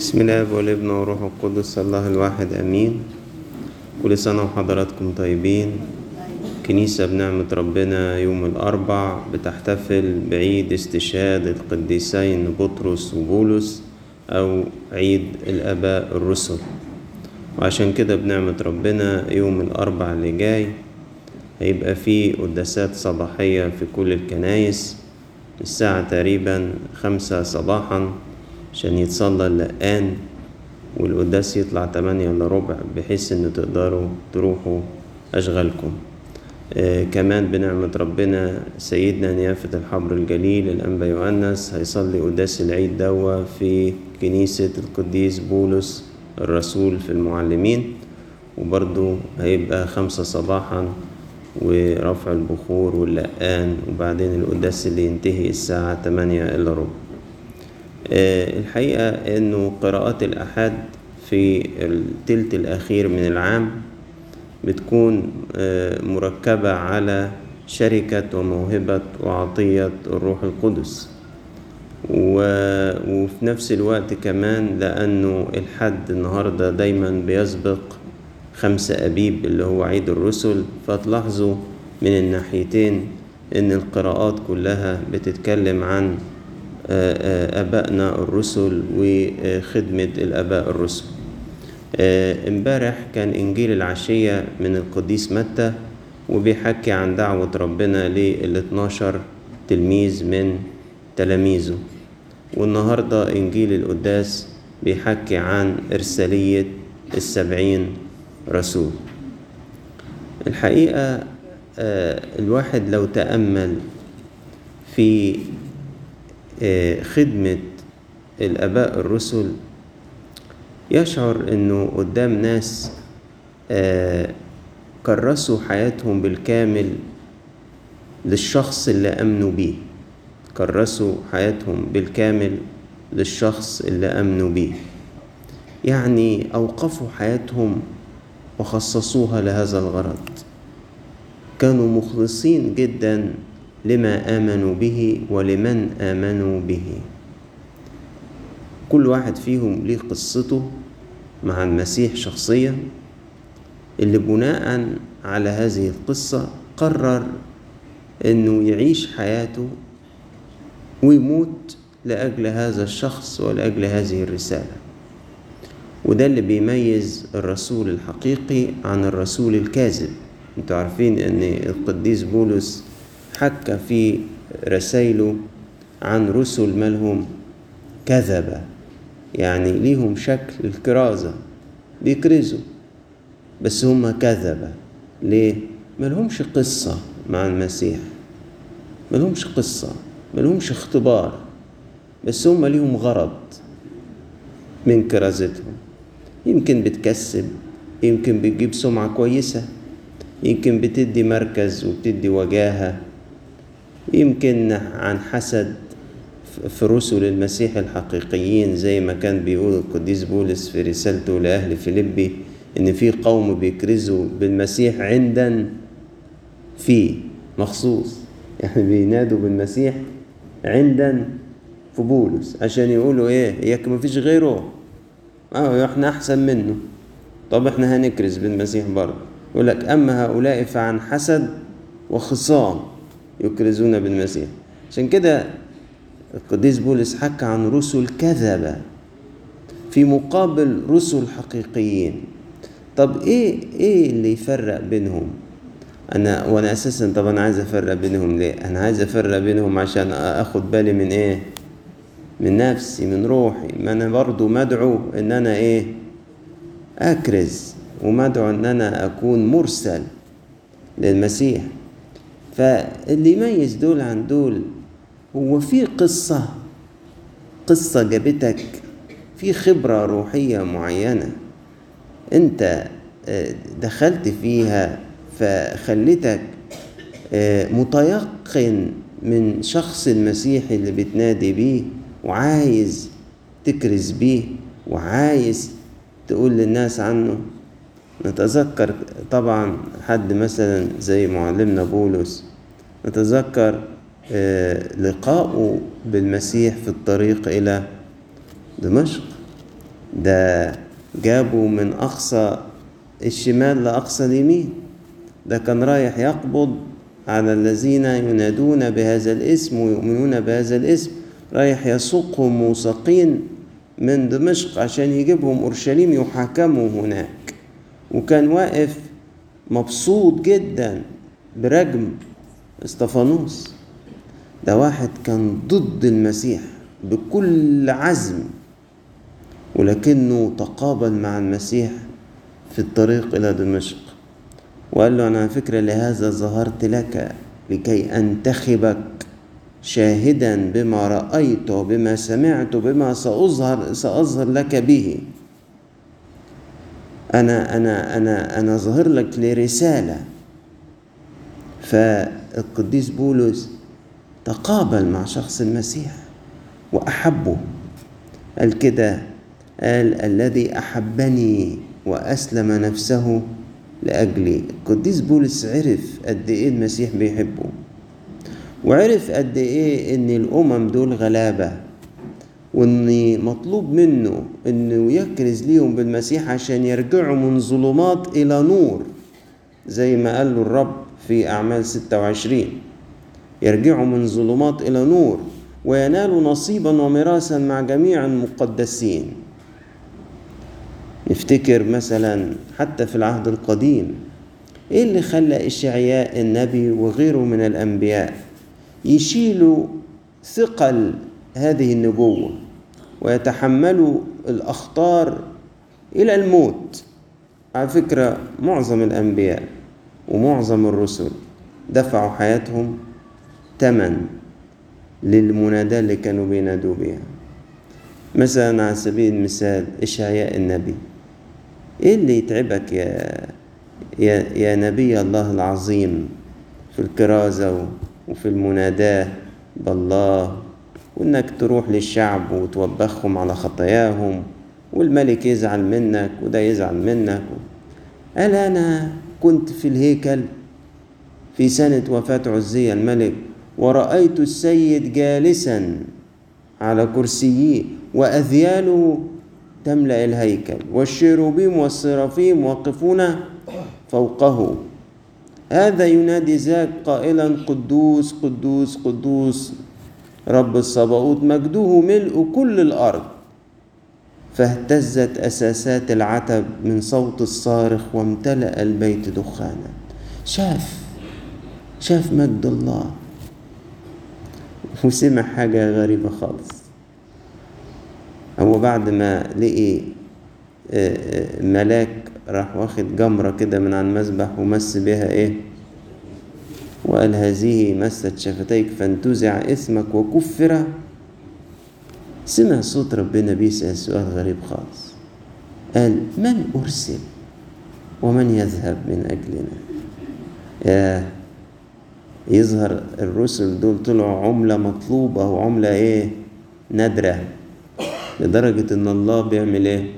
بسم الله والابن والروح القدس الله الواحد آمين. كل سنة وحضراتكم طيبين. كنيسة بنعمة ربنا يوم الأربع بتحتفل بعيد استشهاد القديسين بطرس وبولس أو عيد الآباء الرسل. وعشان كده بنعمة ربنا يوم الأربع اللي جاي هيبقى فيه قداسات صباحية في كل الكنايس. الساعة تقريبا خمسة صباحا. عشان يتصلى اللقان والقداس يطلع تمانية إلا ربع بحيث إن تقدروا تروحوا أشغالكم. آه كمان بنعمة ربنا سيدنا نيافة الحبر الجليل الأنبا يؤنس هيصلي قداس العيد دوا في كنيسة القديس بولس الرسول في المعلمين وبرضو هيبقى خمسة صباحا ورفع البخور واللقان وبعدين القداس اللي ينتهي الساعة تمانية إلا ربع. الحقيقة إنه قراءات الأحد في التلت الأخير من العام بتكون آه مركبة على شركة وموهبة وعطية الروح القدس. وفي نفس الوقت كمان لأنه الحد النهاردة دايما بيسبق خمسة أبيب اللي هو عيد الرسل فتلاحظوا من الناحيتين إن القراءات كلها بتتكلم عن آبائنا الرسل وخدمة الآباء الرسل امبارح كان إنجيل العشية من القديس متى وبيحكي عن دعوة ربنا لل 12 تلميذ من تلاميذه والنهاردة إنجيل القداس بيحكي عن إرسالية السبعين رسول الحقيقة الواحد لو تأمل في خدمة الآباء الرسل. يشعر إنه قدام ناس كرسوا حياتهم بالكامل للشخص اللي أمنوا بيه. كرسوا حياتهم بالكامل للشخص اللي أمنوا بيه. يعني أوقفوا حياتهم وخصصوها لهذا الغرض. كانوا مخلصين جدا لما آمنوا به ولمن آمنوا به. كل واحد فيهم ليه قصته مع المسيح شخصيا اللي بناء على هذه القصة قرر إنه يعيش حياته ويموت لأجل هذا الشخص ولأجل هذه الرسالة. وده اللي بيميز الرسول الحقيقي عن الرسول الكاذب. أنتوا عارفين إن القديس بولس حكى في رسائله عن رسل مالهم كذبة يعني ليهم شكل الكرازة بيكرزوا بس هم كذبة ليه؟ ملهمش قصة مع المسيح. ملهمش قصة ملهمش اختبار بس هم ليهم غرض من كرازتهم. يمكن بتكسب يمكن بتجيب سمعة كويسة يمكن بتدي مركز وبتدي وجاهة. يمكن عن حسد في رسل المسيح الحقيقيين زي ما كان بيقول القديس بولس في رسالته لأهل فيلبي إن في قوم بيكرزوا بالمسيح عند فيه مخصوص. يعني بينادوا بالمسيح عند في بولس عشان يقولوا إيه ياك مفيش غيره. آه إحنا أحسن منه. طب إحنا هنكرز بالمسيح برضه. يقول لك أما هؤلاء فعن حسد وخصام. يكرزون بالمسيح. عشان كده القديس بولس حكى عن رسل كذبة في مقابل رسل حقيقيين. طب إيه إيه اللي يفرق بينهم؟ أنا وأنا أساسا طب أنا عايز أفرق بينهم ليه؟ أنا عايز أفرق بينهم عشان أخد بالي من إيه؟ من نفسي من روحي. ما أنا برضو مدعو إن أنا إيه؟ أكرز ومدعو إن أنا أكون مرسل للمسيح. فاللي يميز دول عن دول هو في قصة قصة جابتك في خبرة روحية معينة انت دخلت فيها فخلتك متيقن من شخص المسيح اللي بتنادي بيه وعايز تكرز بيه وعايز تقول للناس عنه. نتذكر طبعا حد مثلا زي معلمنا بولس نتذكر لقاؤه بالمسيح في الطريق إلى دمشق. ده جابوا من أقصى الشمال لأقصى اليمين. ده كان رايح يقبض على الذين ينادون بهذا الاسم ويؤمنون بهذا الاسم. رايح يسوقهم موثقين من دمشق عشان يجيبهم أورشليم يحاكموا هناك. وكان واقف مبسوط جدا برجم. استفانوس. ده واحد كان ضد المسيح بكل عزم ولكنه تقابل مع المسيح في الطريق إلى دمشق. وقال له أنا فكرة لهذا ظهرت لك لكي أنتخبك شاهدا بما رأيت وبما سمعت بما سأظهر سأظهر لك به. أنا أنا أنا أنا ظاهر لك لرسالة. فالقديس بولس تقابل مع شخص المسيح وأحبه. قال كده قال الذي أحبني وأسلم نفسه لأجلي القديس بولس عرف قد إيه المسيح بيحبه وعرف قد إيه إن الأمم دول غلابة وإن مطلوب منه إنه يكرز ليهم بالمسيح عشان يرجعوا من ظلمات إلى نور زي ما قال له الرب في أعمال 26 يرجعوا من ظلمات إلى نور وينالوا نصيبا وميراثا مع جميع المقدسين. نفتكر مثلا حتى في العهد القديم إيه اللي خلى إشعياء النبي وغيره من الأنبياء يشيلوا ثقل هذه النبوة ويتحملوا الأخطار إلى الموت؟ على فكرة معظم الأنبياء. ومعظم الرسل دفعوا حياتهم ثمن للمناداة اللي كانوا بينادوا بيها. مثلا على سبيل المثال إشعياء النبي؟ إيه اللي يتعبك يا يا, يا نبي الله العظيم في الكرازة وفي المناداة بالله؟ وإنك تروح للشعب وتوبخهم على خطاياهم والملك يزعل منك وده يزعل منك قال أنا كنت في الهيكل في سنة وفاة عزية الملك ورأيت السيد جالسا على كرسيه وأذياله تملأ الهيكل والشيروبيم والسرافيم واقفون فوقه. هذا ينادي ذاك قائلا قدوس قدوس قدوس رب الصباؤوت مجده ملء كل الأرض. فاهتزت أساسات العتب من صوت الصارخ وامتلأ البيت دخانا. شاف شاف مجد الله. وسمع حاجة غريبة خالص. هو بعد ما لقي ملاك راح واخد جمرة كده من على المذبح ومس بها إيه؟ وقال هذه مست شفتيك فانتزع اسمك وكفر سمع صوت ربنا بيسأل سؤال غريب خالص. قال من أرسل ومن يذهب من أجلنا؟ يا يظهر الرسل دول طلعوا عملة مطلوبة وعملة إيه؟ نادرة. لدرجة إن الله بيعمل إيه؟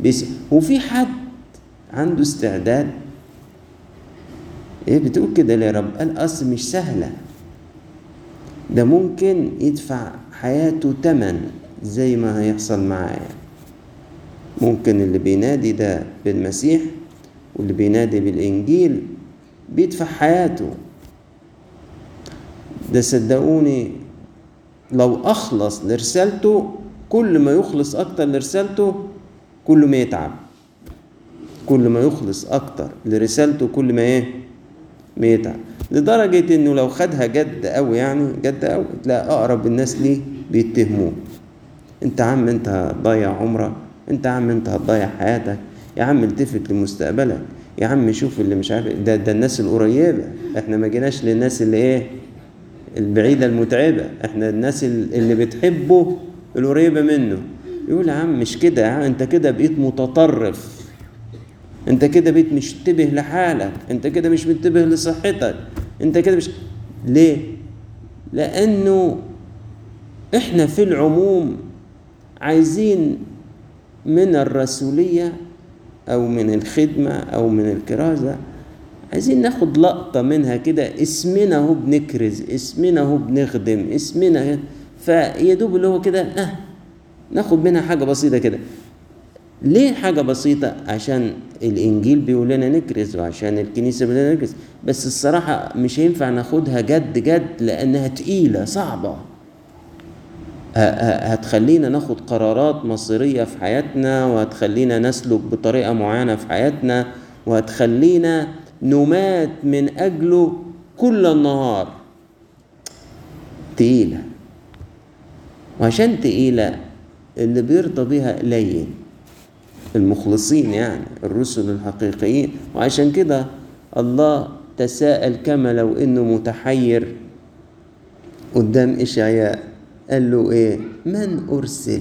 بيسأل. وفي حد عنده استعداد؟ إيه بتقول كده يا رب؟ قال أصل مش سهلة. ده ممكن يدفع حياته تمن زي ما هيحصل معايا. ممكن اللي بينادي ده بالمسيح واللي بينادي بالإنجيل بيدفع حياته. ده صدقوني لو أخلص لرسالته كل ما يخلص أكتر لرسالته كل ما يتعب. كل ما يخلص أكتر لرسالته كل ما إيه؟ ما يتعب. لدرجة إنه لو خدها جد أوي يعني جد أوي تلاقي أقرب الناس ليه بيتهموه. أنت عم أنت هتضيع عمرك أنت عم أنت هتضيع حياتك يا عم التفت لمستقبلك يا عم شوف اللي مش عارف ده ده الناس القريبة. إحنا ما جيناش للناس اللي إيه البعيدة المتعبة. إحنا الناس اللي بتحبه القريبة منه. يقول يا عم مش كده أنت كده بقيت متطرف. انت كده بقيت مش منتبه لحالك انت كده مش منتبه لصحتك انت كده مش ليه؟ لأنه إحنا في العموم عايزين من الرسولية أو من الخدمة أو من الكرازة عايزين ناخد لقطة منها كده اسمنا هو بنكرز اسمنا هو بنخدم اسمنا فيا دوب اللي هو كده آه ناخد منها حاجة بسيطة كده. ليه حاجة بسيطة؟ عشان الإنجيل بيقول لنا نكرز وعشان الكنيسة بيقول لنا نكرز. بس الصراحة مش هينفع ناخدها جد جد لأنها تقيلة صعبة. هتخلينا ناخد قرارات مصيرية في حياتنا وهتخلينا نسلك بطريقة معينة في حياتنا وهتخلينا نمات من أجله كل النهار. تقيلة. وعشان تقيلة اللي بيرضى بيها قليل المخلصين يعني الرسل الحقيقيين. وعشان كده الله تساءل كما لو إنه متحير قدام إشعياء. قال له إيه؟ من أرسل؟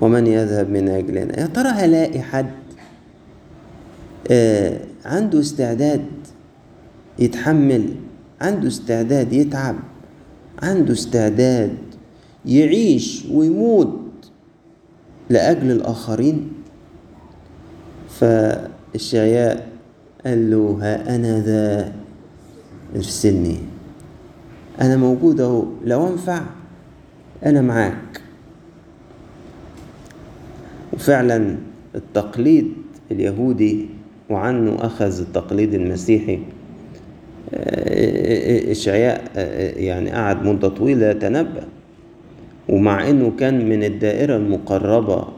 ومن يذهب من أجلنا؟ يا ترى هلاقي حد آه عنده استعداد يتحمل عنده استعداد يتعب عنده استعداد يعيش ويموت لأجل الآخرين؟ فالشعياء قال له ها أنا ذا؟ ارسلني. أنا موجود أهو لو أنفع أنا معاك. وفعلا التقليد اليهودي وعنه أخذ التقليد المسيحي إشعياء يعني قعد مدة طويلة يتنبأ ومع إنه كان من الدائرة المقربة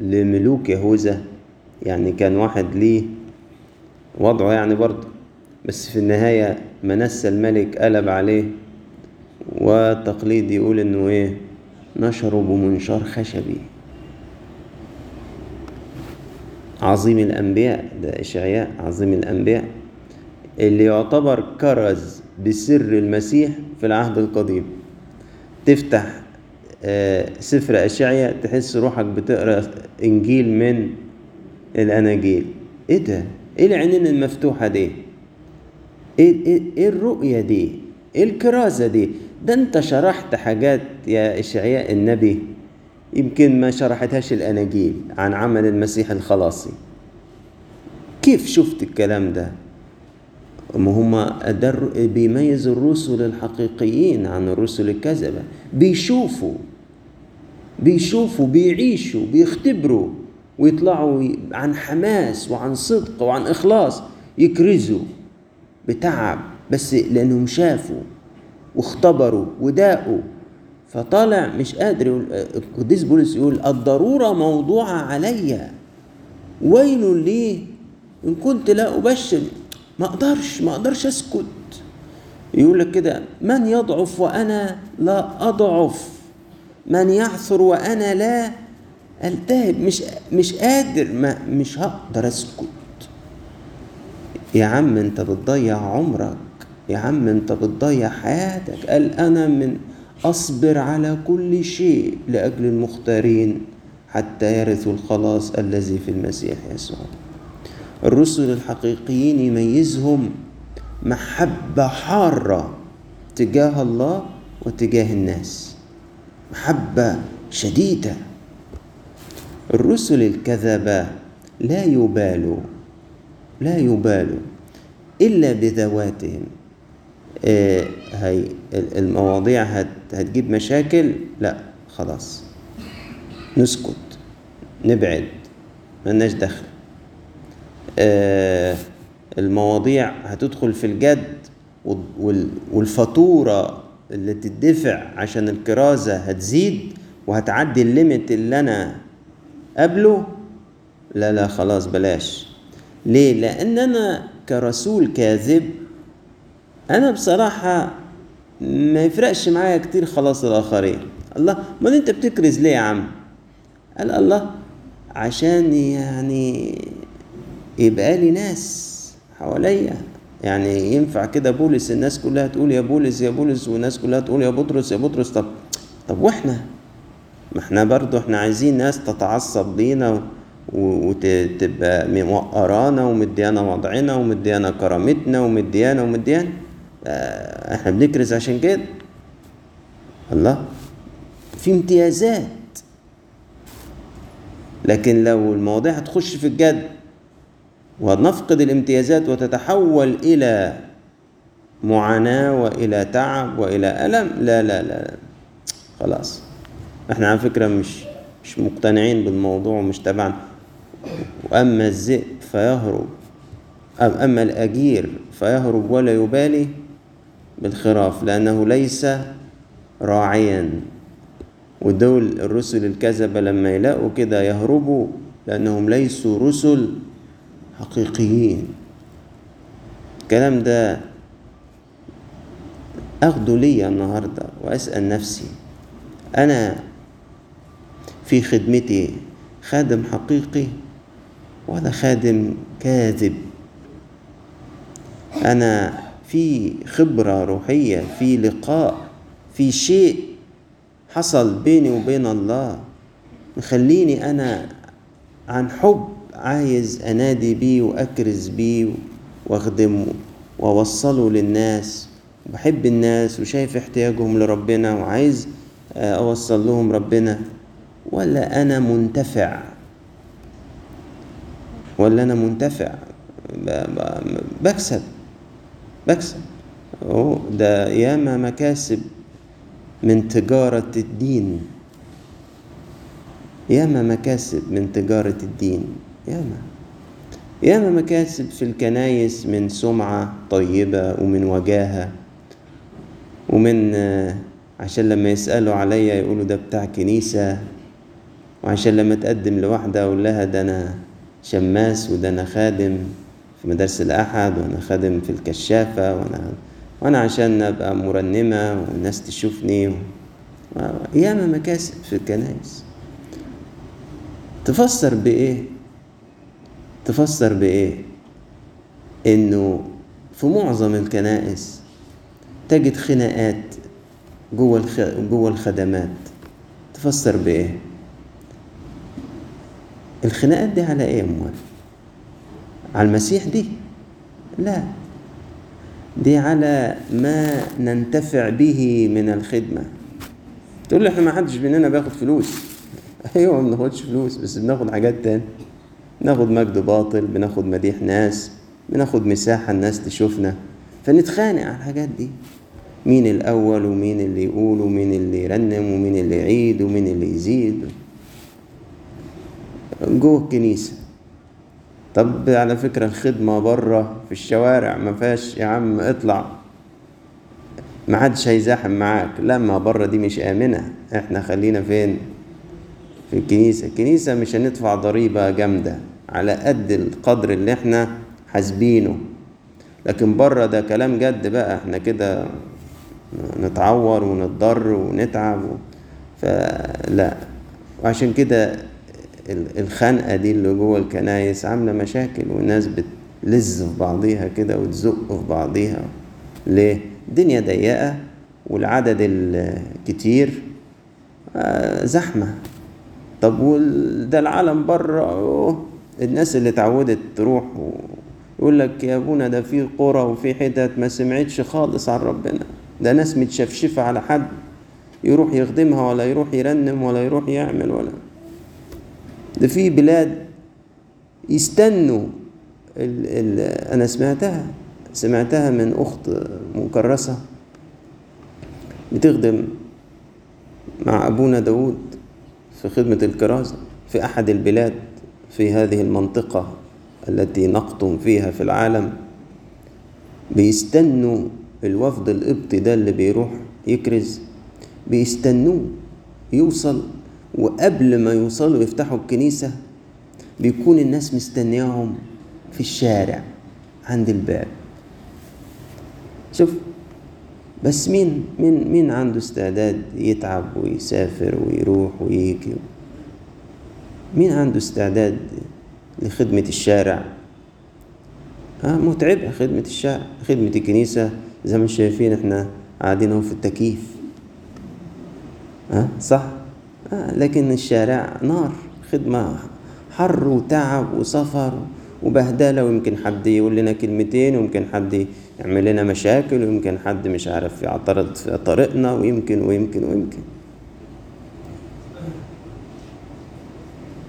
لملوك يهوذا يعني كان واحد ليه وضعه يعني برضه. بس في النهاية منسى الملك قلب عليه وتقليد يقول إنه إيه؟ نشره بمنشار خشبي. عظيم الأنبياء ده إشعياء عظيم الأنبياء. اللي يعتبر كرز بسر المسيح في العهد القديم. تفتح سفر أشعيا تحس روحك بتقرأ إنجيل من الأناجيل إيه ده؟ إيه العينين المفتوحة دي؟ إيه, إيه, إيه الرؤية دي؟ إيه الكرازة دي؟ ده أنت شرحت حاجات يا إشعياء النبي يمكن ما شرحتهاش الأناجيل عن عمل المسيح الخلاصي كيف شفت الكلام ده؟ ما هما در بيميز الرسل الحقيقيين عن الرسل الكذبة بيشوفوا بيشوفوا بيعيشوا بيختبروا ويطلعوا عن حماس وعن صدق وعن إخلاص يكرزوا بتعب بس لأنهم شافوا واختبروا وداقوا فطالع مش قادر القديس بولس يقول الضرورة موضوعة عليا. ويل لي إن كنت لا أبشر. ما أقدرش ما أقدرش أسكت. يقول لك كده من يضعف وأنا لا أضعف؟ من يعثر وأنا لا التهب مش مش قادر ما مش هقدر اسكت. يا عم انت بتضيع عمرك. يا عم انت بتضيع حياتك. قال أنا من اصبر على كل شيء لاجل المختارين حتى يرثوا الخلاص الذي في المسيح يسوع. الرسل الحقيقيين يميزهم محبة حارة تجاه الله وتجاه الناس. محبة شديدة. الرسل الكذبة لا يبالوا لا يبالوا إلا بذواتهم. آه هي المواضيع هت هتجيب مشاكل؟ لا خلاص. نسكت نبعد ملناش دخل. آه المواضيع هتدخل في الجد والفاتورة اللي تدفع عشان الكرازة هتزيد وهتعدي الليمت اللي أنا قبله؟ لا لا خلاص بلاش. ليه؟ لأن أنا كرسول كاذب أنا بصراحة ما يفرقش معايا كتير خلاص الآخرين. الله ما أنت بتكرز ليه يا عم؟ قال الله عشان يعني يبقى لي ناس حواليا. يعني ينفع كده بولس الناس كلها تقول يا بولس يا بولس والناس كلها تقول يا بطرس يا بطرس. طب طب وإحنا؟ ما إحنا برضو إحنا عايزين ناس تتعصب لينا وتبقى موقرانا ومديانا وضعنا ومديانا كرامتنا ومديانا ومديانا. آه إحنا بنكرز عشان كده. الله. في امتيازات. لكن لو المواضيع هتخش في الجد ونفقد الامتيازات وتتحول إلى معاناة وإلى تعب وإلى ألم لا لا لا. خلاص. إحنا على فكرة مش مش مقتنعين بالموضوع ومش تبعا وأما الذئب فيهرب. أما الأجير فيهرب ولا يبالي بالخراف لأنه ليس راعيا. ودول الرسل الكذبة لما يلاقوا كده يهربوا لأنهم ليسوا رسل حقيقيين. الكلام ده أخده ليا النهاردة وأسأل نفسي. أنا في خدمتي. خادم حقيقي ولا خادم كاذب. أنا في خبرة روحية في لقاء في شيء حصل بيني وبين الله مخليني أنا عن حب عايز أنادي بيه وأكرز بيه وأخدمه وأوصله للناس. بحب الناس وشايف احتياجهم لربنا وعايز أوصل لهم ربنا. ولا أنا منتفع؟ ولا أنا منتفع؟ بكسب. بكسب. ده ياما مكاسب من تجارة الدين. ياما مكاسب من تجارة الدين. ياما ياما مكاسب في الكنايس من سمعة طيبة ومن وجاهة. ومن عشان لما يسألوا عليا يقولوا ده بتاع كنيسة. وعشان لما تقدم لواحدة أقول لها ده أنا شماس وده أنا خادم في مدارس الأحد وأنا خادم في الكشافة وأنا وأنا عشان أبقى مرنمة والناس تشوفني و... ياما مكاسب في الكنائس تفسر بإيه؟ تفسر بإيه؟ إنه في معظم الكنائس تجد خناقات جوه الخ... جوه الخدمات تفسر بإيه؟ الخناقات دي على إيه أموال؟ على المسيح دي؟ لا. دي على ما ننتفع به من الخدمة. تقول لي إحنا ما حدش مننا بياخد فلوس. أيوه ما بناخدش فلوس بس بناخد حاجات تاني بناخد مجد باطل بناخد مديح ناس بناخد مساحة الناس تشوفنا. فنتخانق على الحاجات دي. مين الأول ومين اللي يقول ومين اللي يرنم ومين اللي يعيد ومين اللي يزيد؟ جوه الكنيسة. طب على فكرة الخدمة بره في الشوارع ما فيهاش يا عم اطلع. ما حدش هيزاحم معاك. لما بره دي مش آمنة. إحنا خلينا فين؟ في الكنيسة. الكنيسة مش هندفع ضريبة جامدة على قد القدر اللي إحنا حاسبينه. لكن بره ده كلام جد بقى. إحنا كده نتعور ونتضر ونتعب فلا. وعشان كده الخنقة دي اللي جوه الكنايس عاملة مشاكل والناس بتلز في بعضيها كده وتزق في بعضيها. ليه؟ الدنيا ضيقة والعدد الكتير زحمة. طب ده العالم بره الناس اللي اتعودت تروح يقول لك يا أبونا ده في قرى وفي حتت ما سمعتش خالص عن ربنا. ده ناس متشفشفة على حد يروح يخدمها ولا يروح يرنم ولا يروح يعمل ولا ده في بلاد يستنوا ال ال أنا سمعتها سمعتها من أخت مكرسة بتخدم مع أبونا داود في خدمة الكرازة في أحد البلاد في هذه المنطقة التي نقطن فيها في العالم. بيستنوا الوفد القبطي ده اللي بيروح يكرز بيستنوه يوصل وقبل ما يوصلوا يفتحوا الكنيسة بيكون الناس مستنياهم في الشارع عند الباب. شوف بس مين مين مين عنده استعداد يتعب ويسافر ويروح ويجي؟ مين عنده استعداد لخدمة الشارع؟ آه متعبة خدمة الشارع خدمة الكنيسة. زي ما شايفين إحنا قاعدين في التكييف. آه صح؟ لكن الشارع نار خدمة حر وتعب وسفر وبهدلة ويمكن حد يقول لنا كلمتين ويمكن حد يعمل لنا مشاكل ويمكن حد مش عارف يعترض في طريقنا ويمكن ويمكن ويمكن.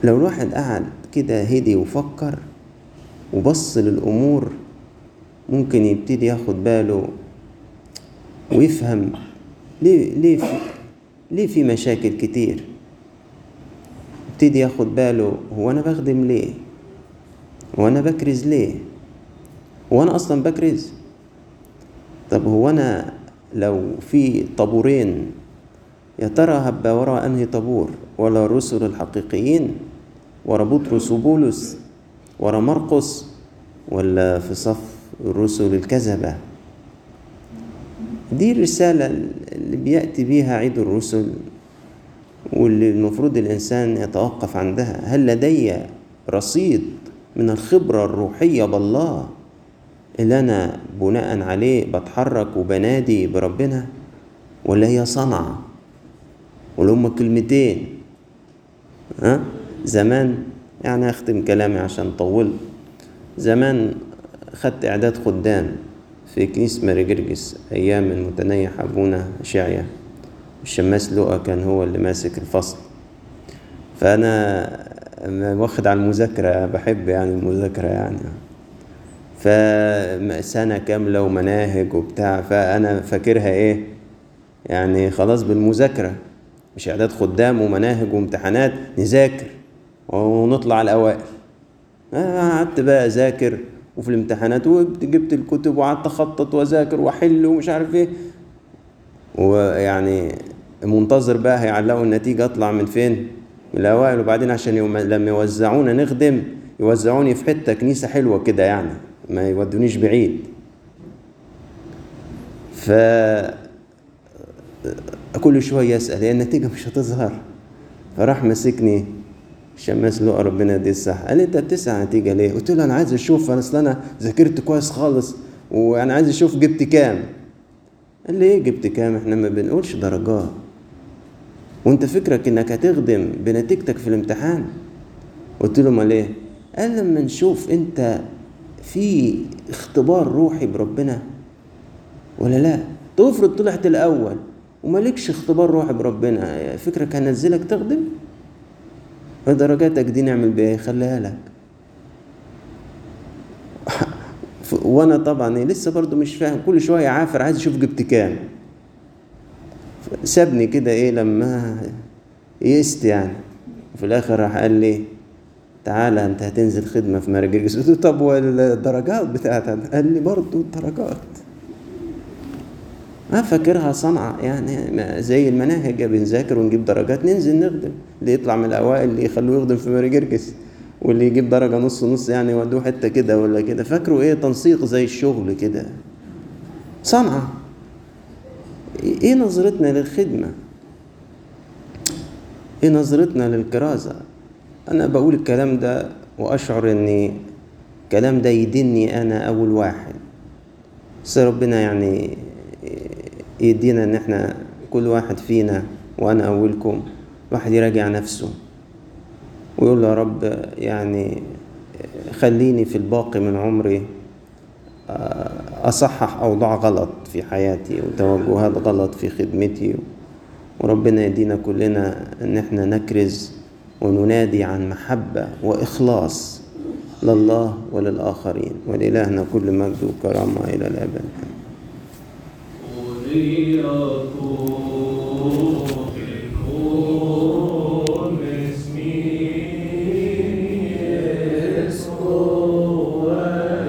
لو الواحد قعد كده هدي وفكر وبص للأمور ممكن يبتدي ياخد باله ويفهم ليه ليه في ليه في مشاكل كتير. يبتدي ياخد باله هو أنا بخدم ليه؟ هو أنا بكرز ليه؟ هو أنا أصلا بكرز؟ طب هو أنا لو في طابورين يا ترى هبقى ورا أنهي طابور؟ ولا الرسل الحقيقيين؟ ورا بطرس وبولس؟ ورا مرقس؟ ولا في صف الرسل الكذبة؟ دي الرسالة اللي بيأتي بيها عيد الرسل. واللي المفروض الإنسان يتوقف عندها. هل لدي رصيد من الخبرة الروحية بالله اللي أنا بناء عليه بتحرك وبنادي بربنا؟ ولا هي صنعة؟ ولا هما كلمتين؟ ها؟ زمان يعني أختم كلامي عشان طول. زمان خدت إعداد خدام في كنيسة ماري جرجس أيام المتنيح أبونا شعيا الشماس لؤى كان هو اللي ماسك الفصل. فأنا واخد على المذاكرة بحب يعني المذاكرة يعني. فسنة كاملة ومناهج وبتاع فأنا فاكرها إيه؟ يعني خلاص بالمذاكرة. مش إعداد خدام ومناهج وامتحانات نذاكر ونطلع الأوائل. قعدت بقى أذاكر وفي الامتحانات وجبت الكتب وقعدت أخطط وأذاكر وأحل ومش عارف إيه. ويعني منتظر بقى هيعلقوا النتيجة أطلع من فين؟ من الأوائل وبعدين عشان يوم لما يوزعونا نخدم يوزعوني في حتة كنيسة حلوة كده يعني ما يودونيش بعيد ف كل شوية أسأل هي النتيجة مش هتظهر فراح ماسكني الشماس لقى ربنا يديه الصحة قال أنت بتسعى نتيجة ليه؟ قلت له أنا عايز أشوف أصل أنا ذاكرت كويس خالص وأنا عايز أشوف جبت كام قال لي إيه جبت كام؟ إحنا ما بنقولش درجات وأنت فكرك إنك هتخدم بنتيجتك في الامتحان؟ قلت له أمال إيه؟ قال لما نشوف أنت في اختبار روحي بربنا ولا لا؟ تفرض طلعت الأول ومالكش اختبار روحي بربنا فكرك هنزلك تخدم؟ درجاتك دي نعمل بيها إيه خليها لك وأنا طبعا لسه برضو مش فاهم كل شوية عافر عايز أشوف جبت كام سابني كده إيه لما يئست يعني. في الآخر راح قال لي تعالى أنت هتنزل خدمة في مراجيس قلت له طب والدرجات بتاعتها؟ قال لي برضو الدرجات. ما فاكرها صنعة يعني زي المناهج بنذاكر ونجيب درجات ننزل نخدم. اللي يطلع من الأوائل اللي يخلوه يخدم في ماري جرجس واللي يجيب درجة نص نص يعني يودوه حتة كده ولا كده. فاكروا إيه؟ تنسيق زي الشغل كده. صنعة. إيه نظرتنا للخدمة؟ إيه نظرتنا للكرازة؟ أنا بقول الكلام ده وأشعر إن الكلام ده يدني أنا أول واحد. بس ربنا يعني يدينا إن إحنا كل واحد فينا وأنا أولكم واحد يراجع نفسه ويقول يا رب يعني خليني في الباقي من عمري أصحح أوضاع غلط. في حياتي وتوجهات غلط في خدمتي. وربنا يدينا كلنا أن إحنا نكرز وننادي عن محبة وإخلاص لله وللآخرين. ولإلهنا كل مجد وكرامة إلى الأبد. وليكون